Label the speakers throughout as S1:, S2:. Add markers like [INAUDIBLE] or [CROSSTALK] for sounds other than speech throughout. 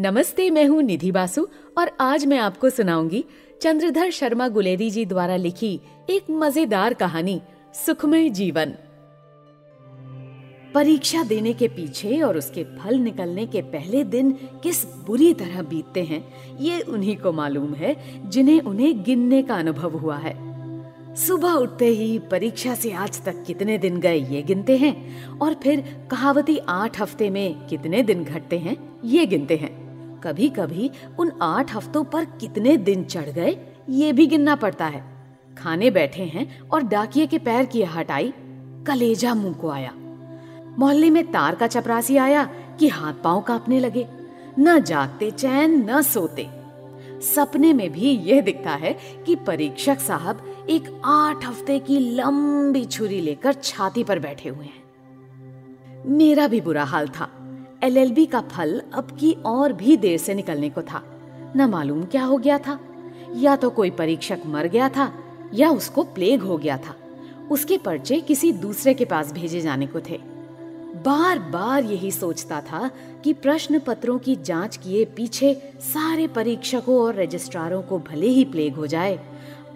S1: नमस्ते, मैं हूँ निधि बासु और आज मैं आपको सुनाऊँगी चंद्रधर शर्मा गुलेरी जी द्वारा लिखी एक मज़ेदार कहानी, सुखमय जीवन। परीक्षा देने के पीछे और उसके फल निकलने के पहले दिन किस बुरी तरह बीतते हैं, ये उन्हीं को मालूम है जिन्हें उन्हें गिनने का अनुभव हुआ है। सुबह उठते ही परीक्षा से आज तक कितने दिन गए ये गिनते हैं और फिर कहावती आठ हफ़्ते में कितने दिन घटते हैं, ये गिनते हैं। कभी कभी उन आठ हफ्तों पर कितने दिन चढ़ गए, ये भी गिनना पड़ता है। खाने बैठे हैं और डाकिए के पैर की हटाई कलेजा मुँह को आया। मोहल्ले में तार का चपरासी आया कि हाथ पाँव कांपने लगे। न जागते चैन, न सोते। सपने में भी यह दिखता है कि परीक्षक साहब एक आठ हफ़्ते की लंबी छुरी लेकर छाती पर बैठे हुए हैं। मेरा भी बुरा हाल था। एलएलबी का फल अब की और भी देर से निकलने को था। न मालूम क्या हो गया था। या तो कोई परीक्षक मर गया था, या उसको प्लेग हो गया था। उसके पर्चे किसी दूसरे के पास भेजे जाने को थे। बार बार यही सोचता था कि प्रश्न पत्रों की जाँच किए पीछे सारे परीक्षकों और रजिस्ट्रारों को भले ही प्लेग हो जाए,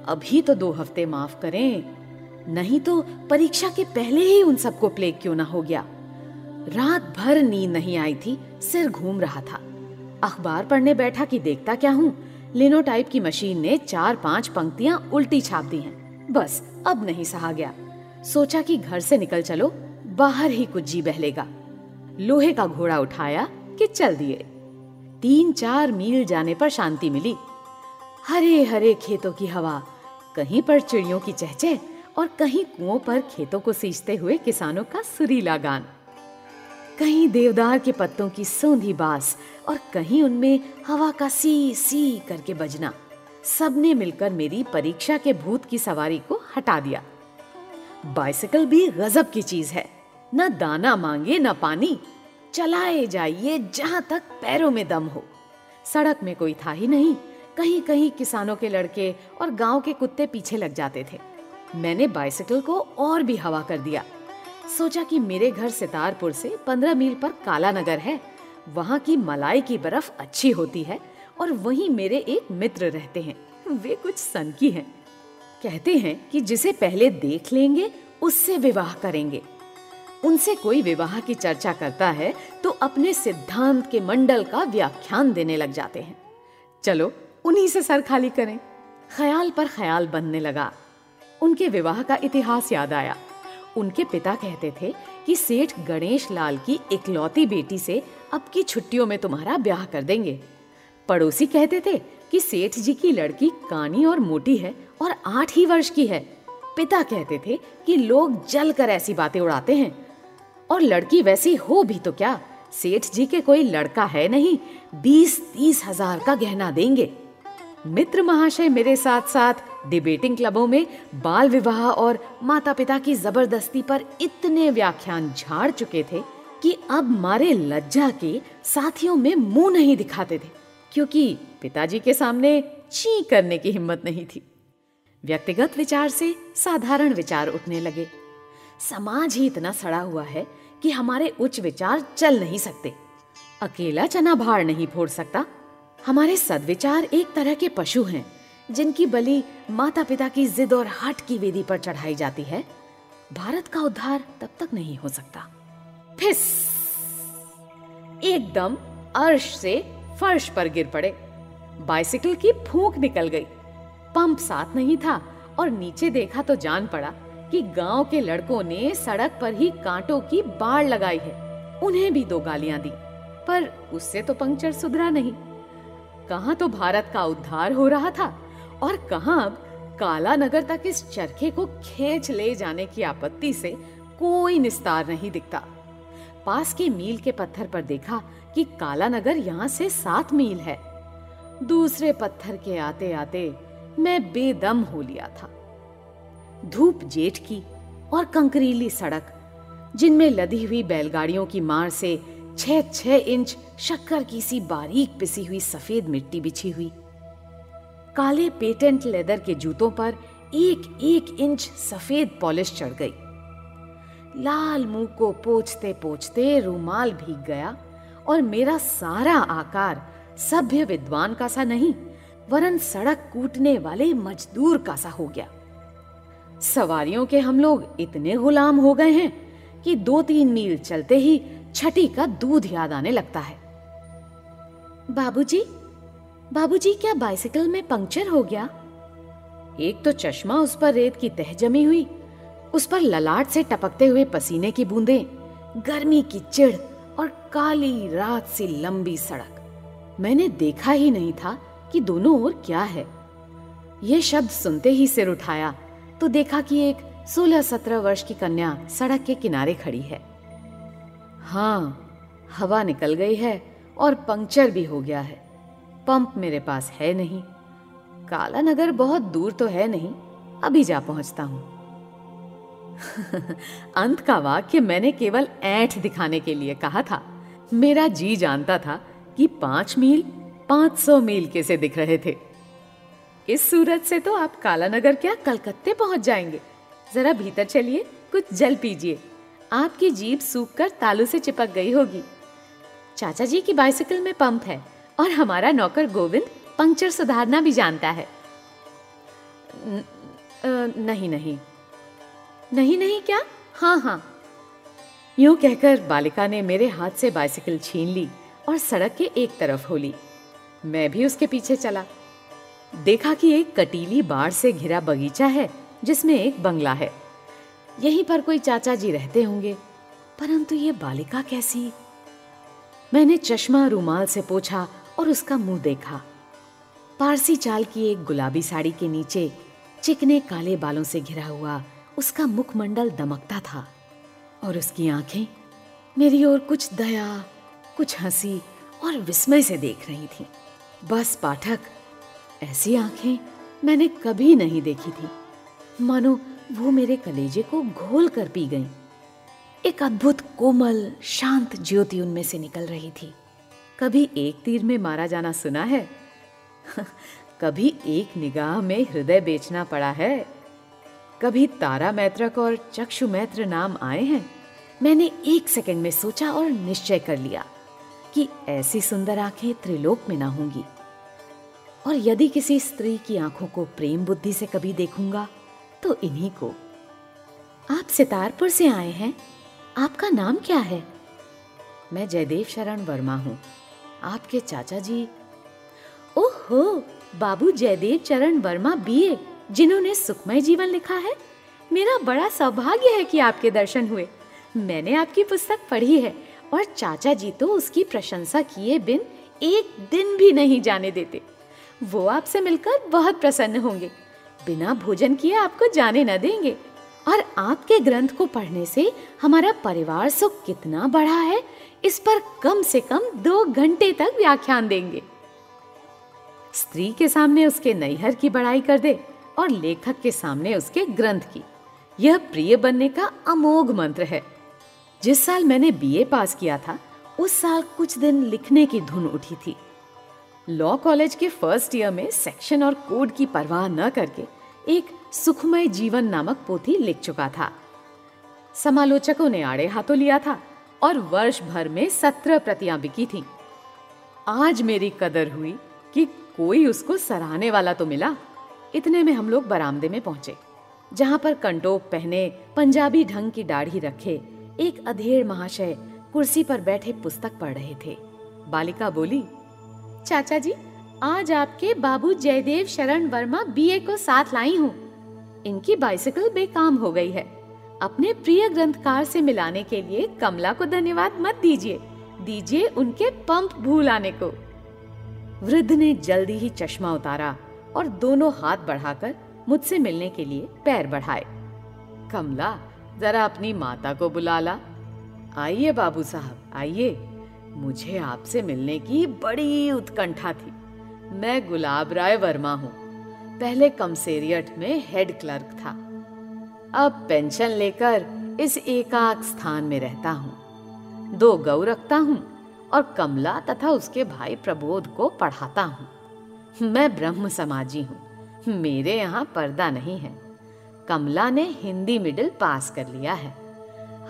S1: अभी तो दो हफ़्ते माफ़ करें। नहीं तो परीक्षा के पहले ही उन सबको प्लेग क्यों ना हो गया? रात भर नींद नहीं आई थी, सिर घूम रहा था। अखबार पढ़ने बैठा कि देखता क्या हूँ? लिनोटाइप की मशीन ने चार पाँच पंक्तियाँ उल्टी छाप दी हैं। बस, अब नहीं सहा गया। सोचा कि घर से निकल चलो, बाहर ही कुछ जी बहलेगा। लोहे का घोड़ा उठाया कि चल दिए। तीन चार मील जाने पर शांति मिली। हरे हरे खेतों की हवा, कहीं पर चिड़ियों की चहचह और कहीं कुओं पर खेतों को सींचते हुए किसानों का सुरीला गान। कहीं देवदार के पत्तों की सौंधी बास और कहीं उनमें हवा का सी सी करके बजना। सबने मिलकर मेरी परीक्षा के भूत की सवारी को हटा दिया। बाइसिकल भी गजब की चीज़ है। न दाना मांगे, न पानी। चलाए जाइए जहाँ तक पैरों में दम हो। सड़क में कोई था ही नहीं। कहीं कहीं किसानों के लड़के और गाँव के कुत्ते पीछे लग जाते थे। मैंने बाइसिकल को और भी हवा कर दिया। सोचा कि मेरे घर सितारपुर से पंद्रह मील पर काला नगर है। वहाँ की मलाई की बर्फ़ अच्छी होती है और वहीं मेरे एक मित्र रहते हैं। वे कुछ सन की हैं। कहते हैं कि जिसे पहले देख लेंगे, उससे विवाह करेंगे। उनसे कोई विवाह की चर्चा करता है तो अपने सिद्धांत के मंडल का व्याख्यान देने लग जाते हैं। चलो, उन्हीं से सर खाली करें। ख्याल पर ख्याल बनने लगा। उनके विवाह का इतिहास याद आया। उनके पिता कहते थे कि सेठ गणेश लाल की इकलौती बेटी से अब की छुट्टियों में तुम्हारा ब्याह कर देंगे। पड़ोसी कहते थे कि सेठ जी की लड़की कानी और मोटी है और आठ ही वर्ष की है। पिता कहते थे कि लोग जल कर ऐसी बातें उड़ाते हैं। और लड़की वैसी हो भी तो क्या? सेठ जी के कोई लड़का है नहीं, बीस तीस हज़ार का गहना देंगे। मित्र महाशय मेरे साथ साथ डिबेटिंग क्लबों में बाल विवाह और माता पिता की ज़बरदस्ती पर इतने व्याख्यान झाड़ चुके थे कि अब मारे लज्जा के साथियों में मुँह नहीं दिखाते थे, क्योंकि पिताजी के सामने ची करने की हिम्मत नहीं थी। व्यक्तिगत विचार से साधारण विचार उठने लगे। समाज ही इतना सड़ा हुआ है कि हमारे उच्च विचार चल नहीं सकते। अकेला चना भाड़ नहीं फोड़ सकता। हमारे सदविचार एक तरह के पशु हैं। जिनकी बलि माता पिता की जिद और हट की वेदी पर चढ़ाई जाती है, भारत का उद्धार तब तक नहीं हो सकता। फिस! एकदम अर्श से फर्श पर गिर पड़े। बाइसिकल की फूंक निकल गई। पंप साथ नहीं था और नीचे देखा तो जान पड़ा कि गाँव के लड़कों ने सड़क पर ही कांटों की बाढ़ लगाई है। उन्हें भी दो गालियाँ दी, पर उससे तो पंक्चर सुधरा नहीं। कहा तो भारत का उद्धार हो रहा था और कहा अब काला नगर तक इस चरखे को खींच ले जाने की आपत्ति से कोई निस्तार नहीं दिखता। पास के मील के पत्थर पर देखा कि काला नगर यहाँ से सात मील है। दूसरे पत्थर के आते आते मैं बेदम हो लिया था। धूप जेठ की और कंकरीली सड़क, जिनमें लदी हुई बैलगाड़ियों की मार से छह छह इंच शक्कर की सी बारीक पिसी हुई सफ़ेद मिट्टी बिछी हुई। काले पेटेंट लेदर के जूतों पर एक एक इंच सफ़ेद पॉलिश चढ़ गई। लाल मुँह को पोछते पोछते रूमाल भीग गया और मेरा सारा आकार सभ्य विद्वान का सा नहीं वरन सड़क कूटने वाले मजदूर का सा हो गया। सवारियों के हम लोग इतने गुलाम हो गए हैं कि दो तीन मील चलते ही छठी का दूध याद आने लगता है। बाबूजी, बाबूजी, क्या बाइसिकल में पंक्चर हो गया? एक तो चश्मा उस पर रेत की तह जमी हुई, उस पर ललाट से टपकते हुए पसीने की बूंदें, गर्मी की चिड़ और काली रात सी लंबी सड़क। मैंने देखा ही नहीं था कि दोनों ओर क्या है। ये शब्द सुनते ही सिर उठाया तो देखा कि एक सोलह सत्रह वर्ष की कन्या सड़क के किनारे खड़ी है। हाँ हवा निकल गई है और पंक्चर भी हो गया है। पंप मेरे पास है नहीं। काला नगर बहुत दूर तो है नहीं। अभी जा पहुँचता हूँ। [LAUGHS] अंत का वाक्य मैंने केवल ऐठ दिखाने के लिए कहा था। मेरा जी जानता था कि पाँच मील, पाँच सौ मील कैसे दिख रहे थे। इस सूरत से तो आप काला नगर क्या कलकत्ते पहुँच जाएँगे। जरा भीतर चलिए, कुछ जल पीजिए। आपकी जीप सूख कर तालू से चिपक गई होगी। चाचा जी की बाइसिकल में पंप है। और हमारा नौकर गोविंद पंक्चर सुधारना भी जानता है। न, आ, नहीं नहीं। नहीं नहीं क्या? हाँ हाँ। यूँ कहकर बालिका ने मेरे हाथ से बाइसिकल छीन ली और सड़क के एक तरफ़ हो ली मैं भी उसके पीछे चला। देखा कि एक कटीली बाढ़ से घिरा बगीचा है जिसमें एक बंगला है। यहीं पर कोई चाचा जी रहते होंगे परंतु ये बालिका कैसी? मैंने चश्मा रूमाल से पोछा और उसका मुँह देखा। पारसी चाल की एक गुलाबी साड़ी के नीचे चिकने काले बालों से घिरा हुआ उसका मुखमंडल दमकता था और उसकी आँखें मेरी ओर कुछ दया, कुछ हँसी और विस्मय से देख रही थी। बस पाठक, ऐसी आँखें मैंने कभी नहीं देखी थी। मानो वो मेरे कलेजे को घोल कर पी गईं। एक अद्भुत कोमल, शांत ज्योति उनमें से निकल रही थी। कभी एक तीर में मारा जाना सुना है? [LAUGHS] कभी एक निगाह में हृदय बेचना पड़ा है? कभी तारा मैत्रक और चक्षु मैत्र नाम आए हैं? मैंने एक सेकंड में सोचा और निश्चय कर लिया कि ऐसी सुंदर आँखें त्रिलोक में ना होंगी। और यदि किसी स्त्री की आँखों को प्रेम बुद्धि से कभी देखूँगा तो इन्हीं को। आप सितारपुर से आए हैं। आपका नाम क्या है? मैं जयदेव शरण वर्मा हूँ। आपके चाचा जी। ओहो, बाबू जयदेव चरण वर्मा बीए, जिन्होंने सुखमय जीवन लिखा है। मेरा बड़ा सौभाग्य है कि आपके दर्शन हुए। मैंने आपकी पुस्तक पढ़ी है और चाचा जी तो उसकी प्रशंसा किए बिन एक दिन भी नहीं जाने देते। वो आपसे मिलकर बहुत प्रसन्न होंगे। बिना भोजन किए आपको जाने न देंगे। और आपके ग्रंथ को पढ़ने से हमारा परिवार सुख कितना बढ़ा है, इस पर कम से कम दो घंटे तक व्याख्यान देंगे। स्त्री के सामने उसके नैहर की बड़ाई कर दे और लेखक के सामने उसके ग्रंथ की। यह प्रिय बनने का अमोघ मंत्र है। जिस साल मैंने बीए पास किया था, उस साल कुछ दिन लिखने की धुन उठी थी। लॉ कॉलेज के फ़र्स्ट ईयर में सेक्शन और कोड की परवाह न करके एक सुखमय जीवन नामक पोथी लिख चुका था। समालोचकों ने आड़े हाथों लिया था और वर्ष भर में सत्रह प्रतियाँ बिकी थीं। आज मेरी कदर हुई कि कोई उसको सराहने वाला तो मिला। इतने में हम लोग बरामदे में पहुँचे, जहाँ पर कंटोप पहने पंजाबी ढंग की दाढ़ी रखे एक अधेड़ महाशय कुर्सी पर बैठे पुस्तक पढ़ रहे थे। बालिका बोली, चाचा जी आज आपके बाबू जयदेव शरण वर्मा बीए को साथ लाई हूँ। इनकी बाइसिकल बेकाम हो गई है। अपने प्रिय ग्रंथकार से मिलाने के लिए कमला को धन्यवाद मत दीजिए। दीजिए उनके पंप भूल आने को। वृद्ध ने जल्दी ही चश्मा उतारा और दोनों हाथ बढ़ाकर मुझसे मिलने के लिए पैर बढ़ाए। कमला, जरा अपनी माता को बुला ला। आइए बाबू साहब, आइए। मुझे आपसे मिलने की बड़ी उत्कंठा थी। मैं गुलाब राय वर्मा हूँ। पहले कमसेरियट में हेड क्लर्क था। अब पेंशन लेकर इस एकाक स्थान में रहता हूँ। दो गौ रखता हूँ और कमला तथा उसके भाई प्रबोध को पढ़ाता हूँ। मैं ब्रह्म समाजी हूँ। मेरे यहाँ पर्दा नहीं है। कमला ने हिंदी मिडिल पास कर लिया है।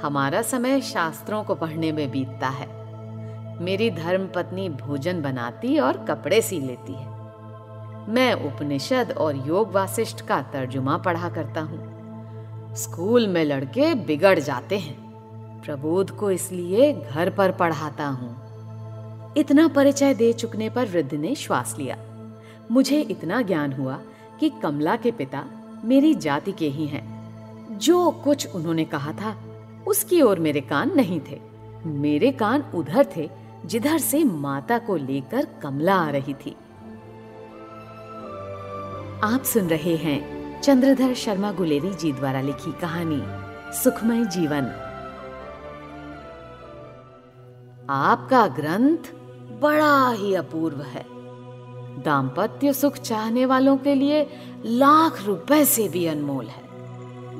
S1: हमारा समय शास्त्रों को पढ़ने में बीतता है। मेरी धर्म पत्नी भोजन बनाती और कपड़े सी लेती है। मैं उपनिषद और योग वासिष्ठ का तर्जुमा पढ़ा करता हूँ। स्कूल में लड़के बिगड़ जाते हैं। प्रबोध को इसलिए घर पर पढ़ाता हूँ। इतना परिचय दे चुकने पर वृद्ध ने श्वास लिया। मुझे इतना ज्ञान हुआ कि कमला के पिता मेरी जाति के ही हैं। जो कुछ उन्होंने कहा था, उसकी ओर मेरे कान नहीं थे। मेरे कान उधर थे जिधर से माता को लेकर कमला आ रही थी। आप सुन रहे हैं चंद्रधर शर्मा गुलेरी जी द्वारा लिखी कहानी, सुखमय जीवन। आपका ग्रंथ बड़ा ही अपूर्व है। दाम्पत्य सुख चाहने वालों के लिए लाख रुपए से भी अनमोल है।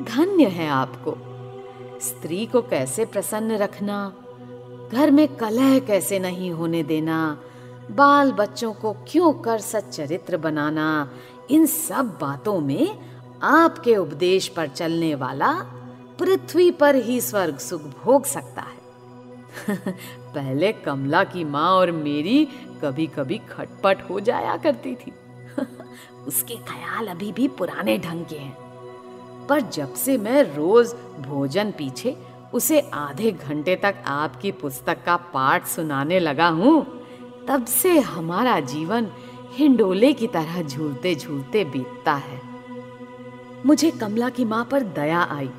S1: धन्य है आपको। स्त्री को कैसे प्रसन्न रखना घर में कलह कैसे नहीं होने देना? बाल बच्चों को क्यों कर सच्चरित्र बनाना? इन सब बातों में आपके उपदेश पर चलने वाला पृथ्वी पर ही स्वर्ग सुख भोग सकता है। [LAUGHS] पहले कमला की माँ और मेरी कभी कभी खटपट हो जाया करती थी। [LAUGHS] उसके ख्याल अभी भी पुराने ढंग के हैं। पर जब से मैं रोज भोजन पीछे उसे आधे घंटे तक आपकी पुस्तक का पाठ सुनाने लगा हूँ, तब से हमारा जीवन हिंडोले की तरह झूलते झूलते बीतता है। मुझे कमला की माँ पर दया आई,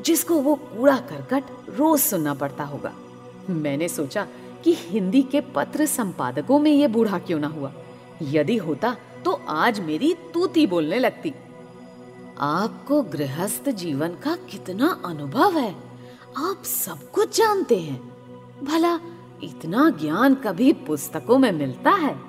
S1: जिसको वो कूड़ा करकट रोज सुनना पड़ता होगा। मैंने सोचा कि हिंदी के पत्र संपादकों में ये बूढ़ा क्यों ना हुआ। यदि होता तो आज मेरी तूती बोलने लगती। आपको गृहस्थ जीवन का कितना अनुभव है। आप सब कुछ जानते हैं। भला, इतना ज्ञान कभी पुस्तकों में मिलता है?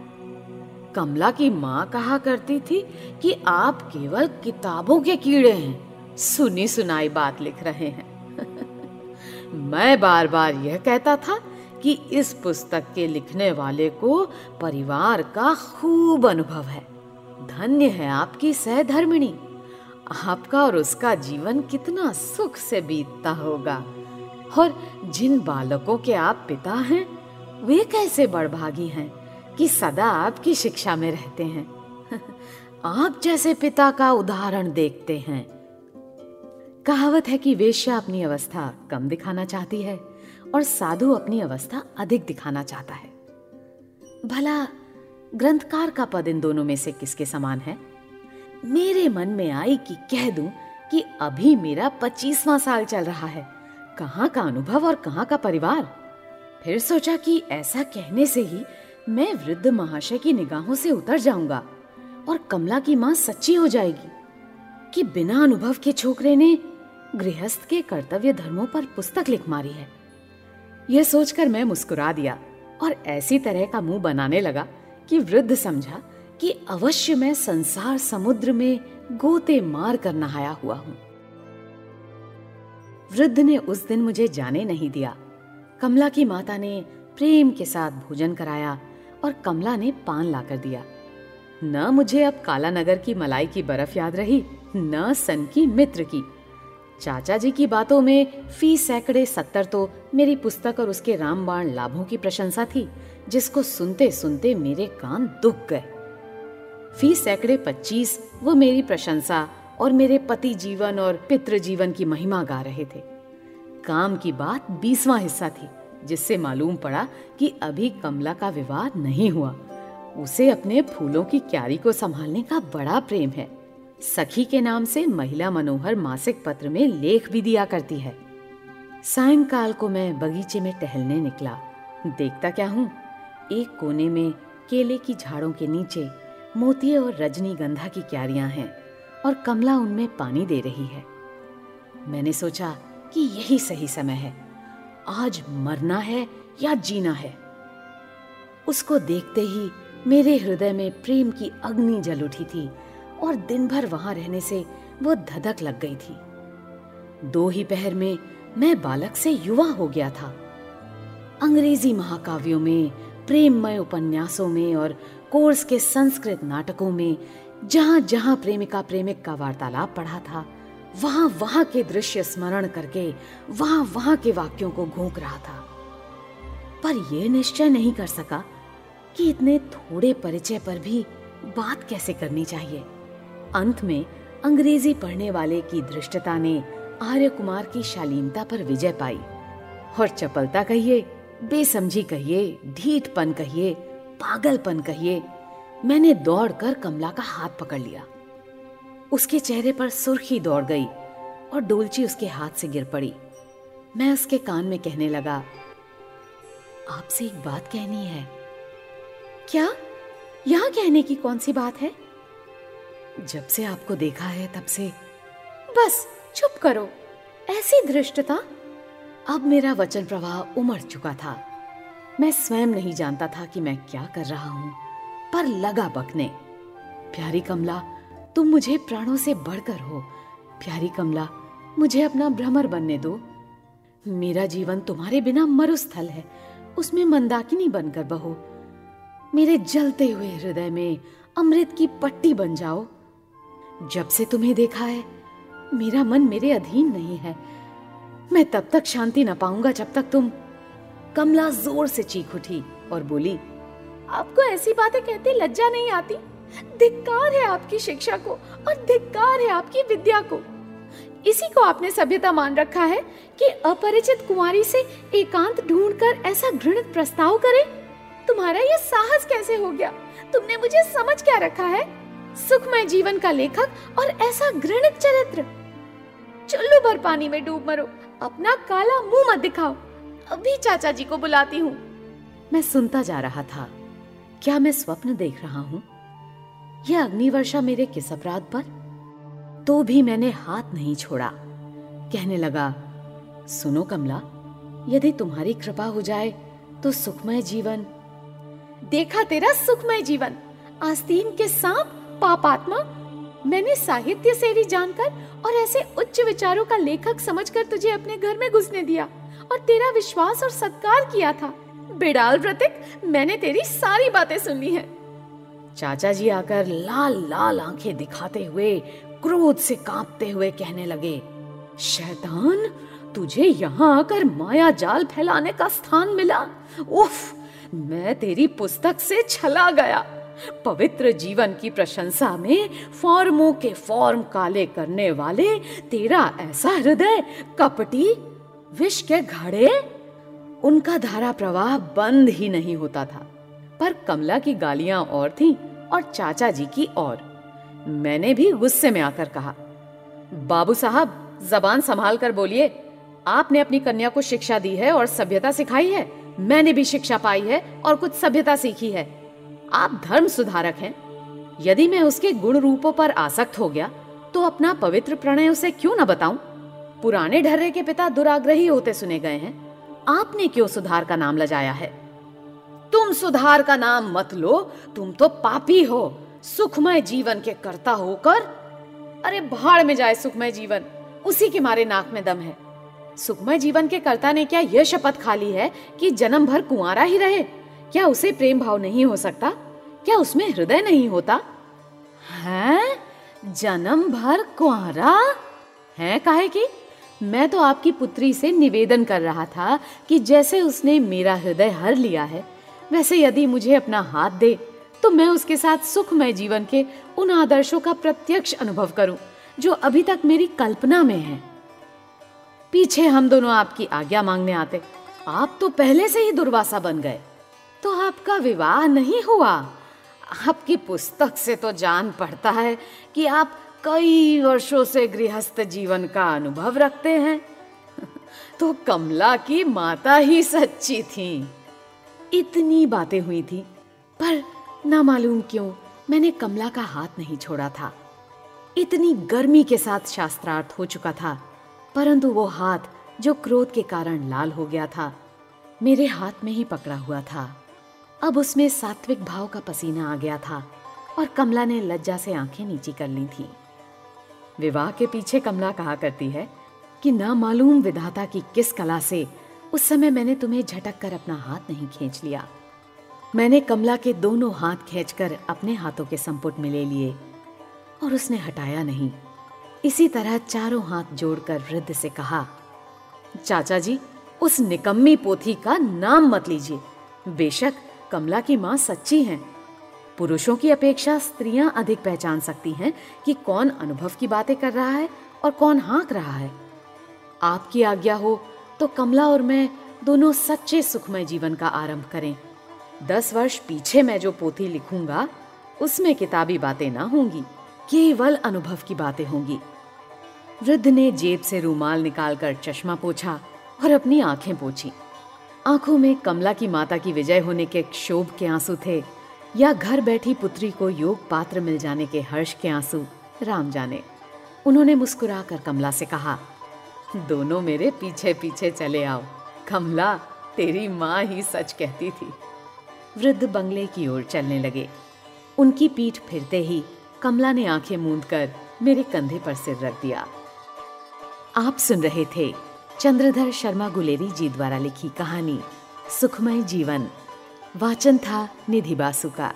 S1: कमला की माँ कहा करती थी कि आप केवल किताबों के कीड़े हैं। सुनी सुनाई बात लिख रहे हैं। [LAUGHS] मैं बार बार यह कहता था कि इस पुस्तक के लिखने वाले को परिवार का खूब अनुभव है। धन्य है आपकी सहधर्मिणी। आपका और उसका जीवन कितना सुख से बीतता होगा। और जिन बालकों के आप पिता हैं, वे कैसे बड़भागी हैं कि सदा आपकी शिक्षा में रहते हैं? [LAUGHS] आप जैसे पिता का उदाहरण देखते हैं। कहावत है कि वेश्या अपनी अवस्था कम दिखाना चाहती है और साधु अपनी अवस्था अधिक दिखाना चाहता है। भला ग्रंथकार का पद इन दोनों में से किसके समान है? मेरे मन में आई कि कह दूँ कि अभी मेरा पच्चीसवां साल चल रहा है। कहाँ का अनुभव और कहाँ का परिवार? फिर सोचा कि ऐसा कहने से ही मैं वृद्ध महाशय की निगाहों से उतर जाऊँगा और कमला की माँ सच्ची हो जाएगी कि बिना अनुभव के छोकरे ने गृहस्थ के कर्तव्य धर्मों पर पुस्तक लिख मारी है। यह सोचकर मैं मुस्कुरा दिया और ऐसी तरह का मुँह बनाने लगा कि वृद्ध समझा कि अवश्य मैं संसार समुद्र में गोते मार कर नहाया हुआ हूँ। वृद्ध ने उस दिन मुझे जाने नहीं दिया। कमला की माता ने प्रेम के साथ भोजन कराया और कमला ने पान लाकर दिया। न मुझे अब काला नगर की मलाई की बर्फ़ याद रही, न सन की मित्र की। चाचा जी की बातों में फ़ी सैकड़े सत्तर तो मेरी पुस्तक और उसके रामबाण लाभों की प्रशंसा थी, जिसको सुनते सुनते मेरे कान दुख गए। फ़ी सैकड़े पच्चीस वो मेरी प्रशंसा और मेरे पति जीवन और पितृ जीवन की महिमा गा रहे थे। काम की बात बीसवां हिस्सा थी, जिससे मालूम पड़ा कि अभी कमला का विवाह नहीं हुआ। उसे अपने फूलों की क्यारी को संभालने का बड़ा प्रेम है। सखी के नाम से महिला मनोहर मासिक पत्र में लेख भी दिया करती है। सायंकाल को मैं बगीचे में टहलने निकला। देखता क्या हूँ? एक कोने में केले की झाड़ों के नीचे मोतिये और रजनीगंधा की क्यारियाँ हैं और कमला उनमें पानी दे रही है। मैंने सोचा कि यही सही समय है। आज मरना है या जीना है? उसको देखते ही मेरे हृदय में प्रेम की अग्नि जल उठी थी और दिन भर वहाँ रहने से वो धधक लग गई थी। दो ही पहर में मैं बालक से युवा हो गया था। अंग्रेज़ी महाकाव्यों में, प्रेममय उपन्यासों में और कोर्स के संस्कृत नाटकों में जहाँ जहाँ प्रेमिका प्रेमिक का वार्तालाप पढ़ा था वहाँ वहाँ के दृश्य स्मरण करके वहाँ वहाँ के वाक्यों को घोंक रहा था। पर यह निश्चय नहीं कर सका कि इतने थोड़े परिचय पर भी बात कैसे करनी चाहिए। अंत में अंग्रेज़ी पढ़ने वाले की दृष्टता ने आर्य कुमार की शालीनता पर विजय पाई। और चपलता कहिए, बेसमझी कहिए, ढीठपन कहिए पागलपन कहिए। मैंने दौड़कर कमला का हाथ पकड़ लिया। उसके चेहरे पर सुर्खी दौड़ गई और डोलची उसके हाथ से गिर पड़ी। मैं उसके कान में कहने लगा, आपसे एक बात कहनी है। क्या? यहाँ कहने की कौन सी बात है? जब से आपको देखा है, तब से। बस, चुप करो। ऐसी धृष्टता। अब मेरा वचन प्रवाह उमड़ चुका था। मैं स्वयं नहीं जानता था कि मैं क्या कर रहा हूँ, पर लगा बकने। प्यारी कमला, तुम मुझे प्राणों से बढ़कर हो। प्यारी कमला, मुझे अपना भ्रमर बनने दो। मेरा जीवन तुम्हारे बिना मरुस्थल है, उसमें मंदाकिनी बनकर बहो। मेरे जलते हुए हृदय में अमृत की पट्टी बन जाओ। जब से तुम्हें देखा है, मेरा मन मेरे अधीन नहीं है। मैं तब तक शांति न पाऊँगा जब तक तुम कमला ज़ोर से चीख उठी और बोली, आपको ऐसी बातें कहते लज्जा नहीं आती? धिक्कार है आपकी शिक्षा को और धिक्कार है आपकी विद्या को। इसी को आपने सभ्यता मान रखा है कि अपरिचित कुमारी से एकांत ढूंढकर ऐसा घृणित प्रस्ताव करे? तुम्हारा यह साहस कैसे हो गया? तुमने मुझे समझ क्या रखा है? सुखमय जीवन का लेखक और ऐसा घृणित चरित्र। चुल्लू भर पानी में डूब मरो। अपना काला मुँह मत दिखाओ। अभी चाचा जी को बुलाती हूँ। मैं सुनता जा रहा था। क्या मैं स्वप्न देख रहा हूँ? यह अग्निवर्षा मेरे किस अपराध पर? तो भी मैंने हाथ नहीं छोड़ा। कहने लगा, सुनो कमला, यदि तुम्हारी कृपा हो जाए तो सुखमय जीवन। देखा तेरा सुखमय जीवन। आस्तीन के सांप, पापात्मा, मैंने साहित्य से भी जानकर और ऐसे उच्च विचारों का लेखक समझकर तुझे अपने घर में घुसने दिया। और तेरा विश्वास और सत्कार किया था। बिडाल प्रतीक, मैंने तेरी सारी बातें सुन ली हैं। चाचा जी आकर लाल लाल आँखें दिखाते हुए, क्रोध से कांपते हुए कहने लगे, शैतान, तुझे यहाँ आकर माया जाल फैलाने का स्थान मिला? उफ, मैं तेरी पुस्तक से छला गया। पवित्र जीवन की प्रशंसा में फॉर्मों के फॉर्म काले करने वाले तेरा ऐसा हृदय कपटी विष के घड़े, उनका धारा प्रवाह बंद ही नहीं होता था। पर कमला की गालियाँ और थीं और चाचा जी की और। मैंने भी गुस्से में आकर कहा, बाबू साहब, जबान संभाल कर बोलिए, आपने अपनी कन्या को शिक्षा दी है और सभ्यता सिखाई है? मैंने भी शिक्षा पाई है और कुछ सभ्यता सीखी है। आप धर्म सुधारक हैं। यदि मैं उसके गुण रूपों पर आसक्त हो गया तो अपना पवित्र प्रणय उसे क्यों न बताऊँ? पुराने ढर्रे के पिता दुराग्रही होते सुने गए हैं। आपने क्यों सुधार का नाम लजाया है? तुम सुधार का नाम मत लो, तुम तो पापी हो। सुखमय जीवन के कर्ता होकर, अरे भाड़ में जाए सुखमय जीवन, उसी के मारे नाक में दम है। सुखमय जीवन के कर्ता ने क्या यह शपथ खा ली है कि जन्म भर कुंवारा ही रहे? क्या उसे प्रेम भाव नहीं हो सकता? क्या उसमें हृदय नहीं होता? है? जन्म भर कुंवारा? है काहे की? मैं तो आपकी पुत्री से निवेदन कर रहा था कि जैसे उसने मेरा हृदय हर लिया है, वैसे यदि मुझे अपना हाथ दे तो मैं उसके साथ सुखमय जीवन के उन आदर्शों का प्रत्यक्ष अनुभव करूँ, जो अभी तक मेरी कल्पना में है। पीछे हम दोनों आपकी आज्ञा मांगने आते। आप तो पहले से ही दुर्वासा बन गए। तो आपका विवाह नहीं हुआ। आपकी पुस्तक से तो जान पड़ता है कि आप कई वर्षों से गृहस्थ जीवन का अनुभव रखते हैं। [LAUGHS] तो कमला की माता ही सच्ची थी। इतनी बातें हुई थी, पर ना मालूम क्यों मैंने कमला का हाथ नहीं छोड़ा था। इतनी गर्मी के साथ शास्त्रार्थ हो चुका था, परंतु वो हाथ जो क्रोध के कारण लाल हो गया था, मेरे हाथ में ही पकड़ा हुआ था। अब उसमें सात्विक भाव का पसीना आ गया था और कमला ने लज्जा से आँखें नीची कर ली थी। विवाह के पीछे कमला कहा करती है कि ना मालूम विधाता की किस कला से उस समय मैंने तुम्हें झटक कर अपना हाथ नहीं खींच लिया। मैंने कमला के दोनों हाथ खींचकर अपने हाथों के संपुट में ले लिए और उसने हटाया नहीं। इसी तरह चारों हाथ जोड़कर वृद्ध से कहा, चाचा जी, उस निकम्मी पोथी का नाम मत लीजिए। बेशक कमला की माँ सच्ची हैं। पुरुषों की अपेक्षा स्त्रियाँ अधिक पहचान सकती हैं कि कौन अनुभव की बातें कर रहा है और कौन हाँक रहा है। आपकी आज्ञा हो तो कमला और मैं दोनों सच्चे सुखमय जीवन का आरंभ करें। दस वर्ष पीछे मैं जो पोथी लिखूँगा, उसमें किताबी बातें ना होंगी, केवल अनुभव की बातें होंगी। वृद्ध ने जेब से रूमाल निकालकर चश्मा पोछा और अपनी आँखें पोछी। आँखों में कमला की माता की विजय होने के क्षोभ के आँसू थे। या घर बैठी पुत्री को योग पात्र मिल जाने के हर्ष के आँसू राम जाने। उन्होंने मुस्कुराकर कमला से कहा, दोनों मेरे पीछे पीछे चले आओ। कमला, तेरी माँ ही सच कहती थी। वृद्ध बंगले की ओर चलने लगे। उनकी पीठ फिरते ही कमला ने आँखें मूंद कर मेरे कंधे पर सिर रख दिया। आप सुन रहे थे चंद्रधर शर्मा गुलेरी जी द्वारा लिखी कहानी, सुखमय जीवन। वाचन था निधि बासु का।